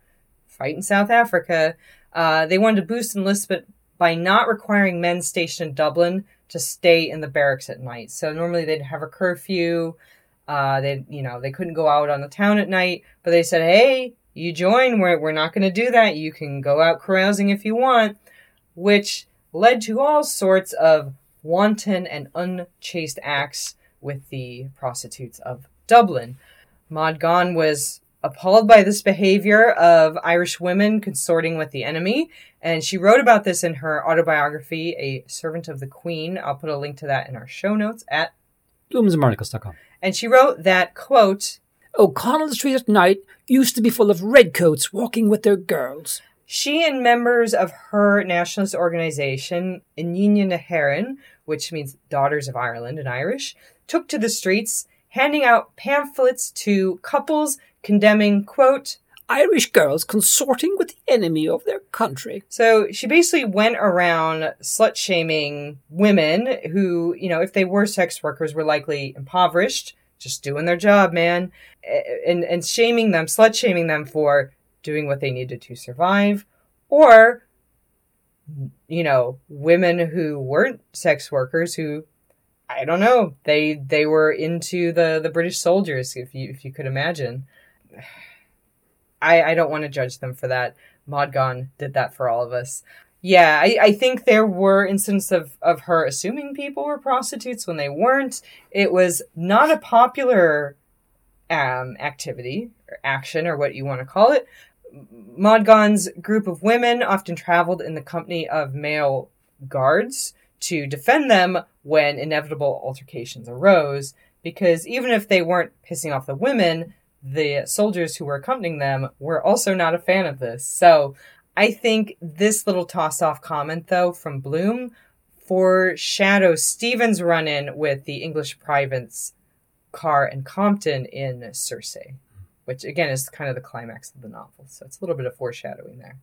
fight in South Africa. Uh, they wanted to boost enlistment by not requiring men stationed in Dublin to stay in the barracks at night. So normally they'd have a curfew. Uh, they, you know, they couldn't go out on the town at night, but they said, "Hey, you join. We're we're not going to do that. You can go out carousing if you want," which led to all sorts of wanton and unchaste acts with the prostitutes of Dublin. Maud Gonne was appalled by this behavior of Irish women consorting with the enemy, and she wrote about this in her autobiography, A Servant of the Queen. I'll put a link to that in our show notes at bloomsandbarnacles.com. And she wrote that, quote, oh, O'Connell Street at night used to be full of redcoats walking with their girls. She and members of her nationalist organization, Inghinidhe na hÉireann, which means Daughters of Ireland in Irish, took to the streets, handing out pamphlets to couples condemning, quote, Irish girls consorting with the enemy of their country. So she basically went around slut shaming women who, you know, if they were sex workers, were likely impoverished, just doing their job, man, eh, and, and shaming them, slut shaming them for doing what they needed to survive, or, you know, women who weren't sex workers who I don't know. They they were into the the British soldiers, if you if you could imagine. I, I don't want to judge them for that. Maud Gonne did that for all of us. Yeah, I, I think there were instances of, of her assuming people were prostitutes when they weren't. It was not a popular um, activity or action or what you want to call it. Maud Gonne's group of women often traveled in the company of male guards to defend them when inevitable altercations arose, because even if they weren't pissing off the women, the soldiers who were accompanying them were also not a fan of this. So I think this little toss off comment, though, from Bloom foreshadows Stephen's run in with the English privates Carr and Compton in Circe, which again is kind of the climax of the novel. So it's a little bit of foreshadowing there.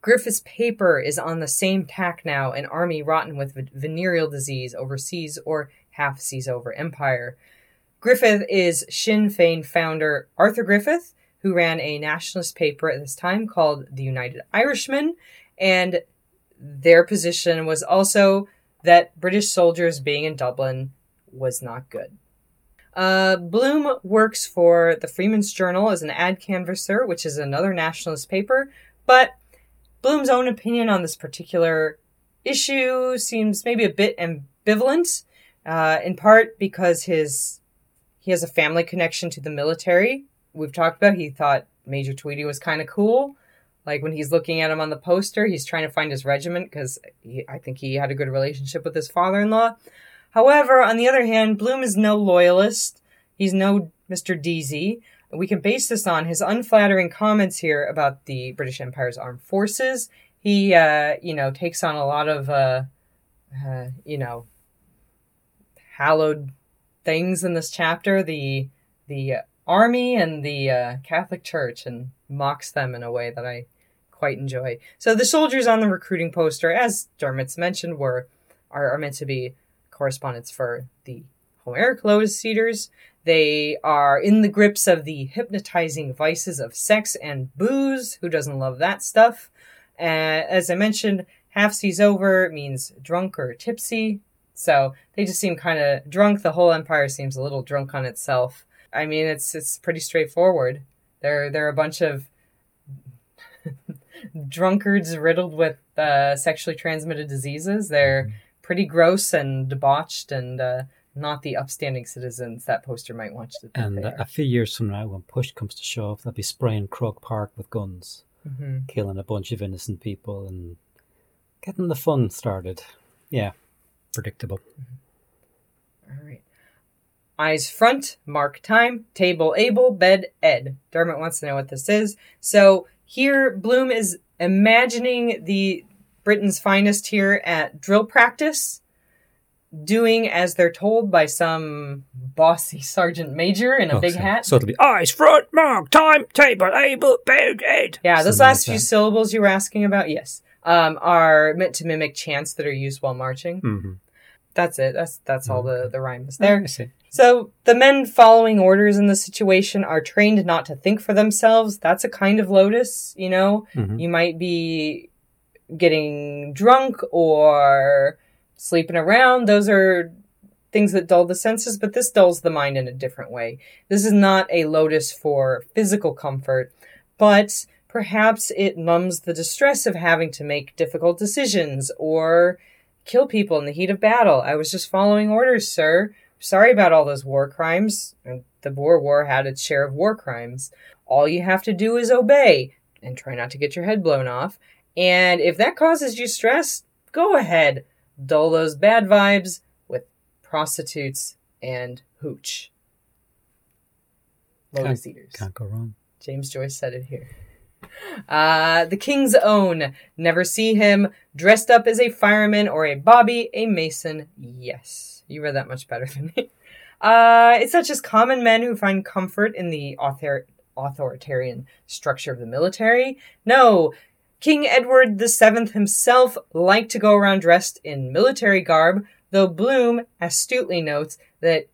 Griffith's paper is on the same tack now, an army rotten with venereal disease overseas or half seas over empire. Griffith is Sinn Féin founder Arthur Griffith, who ran a nationalist paper at this time called the United Irishmen, and their position was also that British soldiers being in Dublin was not good. Uh, Bloom works for the Freeman's Journal as an ad canvasser, which is another nationalist paper, but Bloom's own opinion on this particular issue seems maybe a bit ambivalent, uh, in part because his he has a family connection to the military. We've talked about he thought Major Tweedy was kind of cool. Like when he's looking at him on the poster, he's trying to find his regiment because I think he had a good relationship with his father-in-law. However, on the other hand, Bloom is no loyalist. He's no Mr. Deasy. We can base this on his unflattering comments here about the British Empire's armed forces. He, uh, you know, takes on a lot of, uh, uh, you know, hallowed things in this chapter the the army and the uh, Catholic Church and mocks them in a way that I quite enjoy. So the soldiers on the recruiting poster, as Dermot's mentioned, were are, are meant to be correspondents for the Homeric Lotus Eaters. They are in the grips of the hypnotizing vices of sex and booze. Who doesn't love that stuff? Uh, as I mentioned, half seas over means drunk or tipsy. So they just seem kind of drunk. The whole empire seems a little drunk on itself. I mean, it's it's pretty straightforward. They're they're a bunch of drunkards riddled with uh, sexually transmitted diseases. They're pretty gross and debauched and uh, not the upstanding citizens that poster might want you to think. And a few years from now, when push comes to shove, they'll be spraying Croke Park with guns, mm-hmm. killing a bunch of innocent people, and getting the fun started. Yeah predictable. All right. Eyes front, mark time, table able, bed ed. Dermot wants to know what this is. So here, Bloom is imagining the Britain's finest here at drill practice, doing as they're told by some bossy sergeant major in a big Okay. hat. So it'll be Eyes front, mark, time, table, able, head. yeah, those something like last few that. syllables you were asking about, yes, um, are meant to mimic chants that are used while marching. Mhm. That's it. That's that's all the the rhyme is there. there. I see. So the men following orders in this situation are trained not to think for themselves. That's a kind of lotus, you know. Mhm. You might be getting drunk or sleeping around. Those are things that dull the senses, but this dulls the mind in a different way. This is not a lotus for physical comfort, but perhaps it numbs the distress of having to make difficult decisions or kill people in the heat of battle. I was just following orders, sir. Sorry about all those war crimes. The Boer War had its share of war crimes. All you have to do is obey and try not to get your head blown off. And if that causes you stress, go ahead. Dull those bad vibes with prostitutes and hooch. Lotus eaters. Can't go wrong. James Joyce said it here. Uh, the king's own. Never see him dressed up as a fireman or a bobby, a mason. Yes, you read that much better than me. Uh, it's not just common men who find comfort in the author- authoritarian structure of the military. No, King Edward VII himself liked to go around dressed in military garb, though Bloom astutely notes that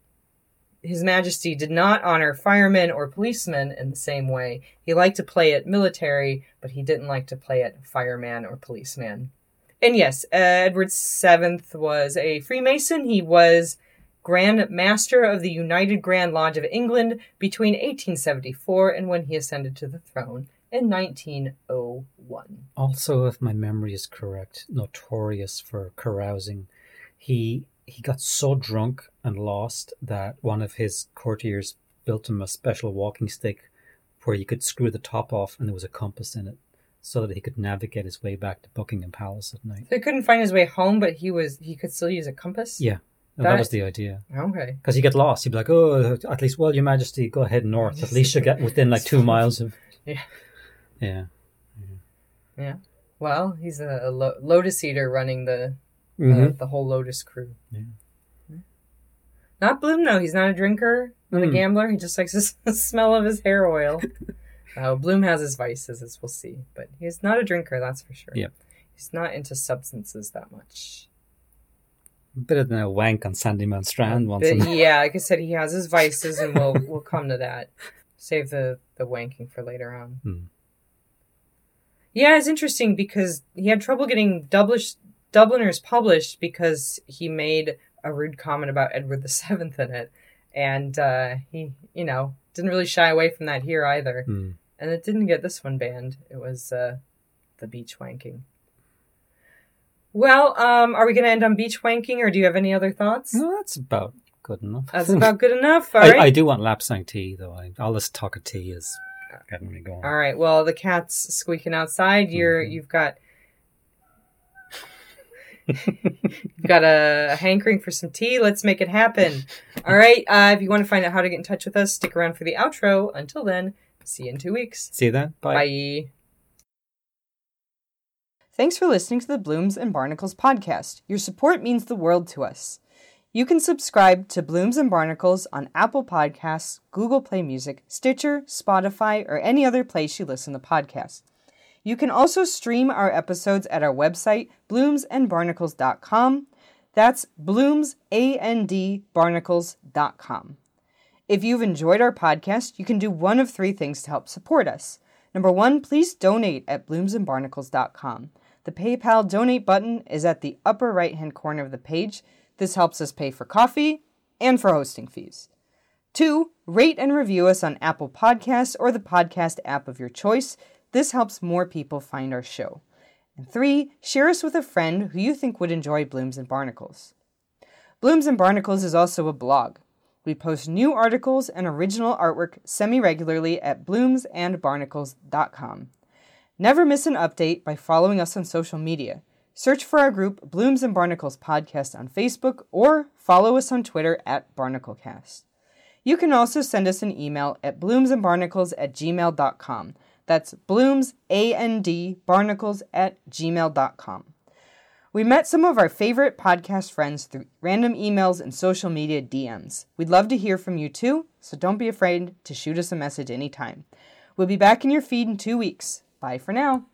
his Majesty did not honor firemen or policemen in the same way. He liked to play at military, but he didn't like to play at fireman or policeman. And yes, Edward VII was a Freemason. He was Grand Master of the United Grand Lodge of England between 1874 and when he ascended to the throne in 1901. Also, if my memory is correct, notorious for carousing. He he got so drunk and lost that one of his courtiers built him a special walking stick where he could screw the top off and there was a compass in it so that he could navigate his way back to Buckingham Palace at night. So he couldn't find his way home, but he was he could still use a compass. Yeah. That- that was the idea. Okay. Because he'd get lost. He'd be like, oh, at least, well, Your Majesty, go ahead north. At least you'll get within like two miles of. Yeah. Yeah. Yeah. Well, he's a, a lo- lotus eater running the uh, Mhm. the whole Lotus crew. Yeah. Not Bloom, though. He's not a drinker, not a Mm. gambler. He just likes the s- smell of his hair oil. uh, Bloom has his vices, as we'll see, but he's not a drinker, that's for sure. Yep. He's not into substances that much. Better than a wank on Sandymount Strand once. But in a- yeah, like I said, he has his vices, and we'll we'll come to that. Save the the wanking for later on. Hmm. Yeah, it's interesting because he had trouble getting Dublish, Dubliners published because he made a rude comment about Edward VII in it, and uh, he, you know, didn't really shy away from that here either. Hmm. And it didn't get this one banned. It was uh, the beach wanking. Well, um, are we going to end on beach wanking, or do you have any other thoughts? No, that's about good enough. That's about good enough. All I, right. I do want lapsang tea, though. I, all this talk of tea is getting me going. All right. Well, the cat's squeaking outside. You're Mhm. you've got you've got a hankering for some tea. Let's make it happen. All right. Uh, if you want to find out how to get in touch with us, stick around for the outro. Until then, see you in two weeks. See you then. Bye. Bye. Thanks for listening to the Blooms and Barnacles podcast. Your support means the world to us. You can subscribe to Blooms and Barnacles on Apple Podcasts, Google Play Music, Stitcher, Spotify, or any other place you listen to podcasts. You can also stream our episodes at our website, bloomsandbarnacles.com. That's blooms, A-N-D, barnacles.com. If you've enjoyed our podcast, you can do one of three things to help support us. Number one, please donate at bloomsandbarnacles.com. The PayPal donate button is at the upper right hand corner of the page. This helps us pay for coffee and for hosting fees. Two, rate and review us on Apple Podcasts or the podcast app of your choice. This helps more people find our show. And three, share us with a friend who you think would enjoy Blooms and Barnacles. Blooms and Barnacles is also a blog. We post new articles and original artwork semi regularly at bloomsandbarnacles.com. Never miss an update by following us on social media. Search for our group Blooms and Barnacles Podcast on Facebook or follow us on Twitter at BarnacleCast. You can also send us an email at bloomsandbarnacles at gmail.com. That's blooms, A-N-D, barnacles at gmail.com. We met some of our favorite podcast friends through random emails and social media DMs. We'd love to hear from you too, so don't be afraid to shoot us a message anytime. We'll be back in your feed in two weeks. Bye for now.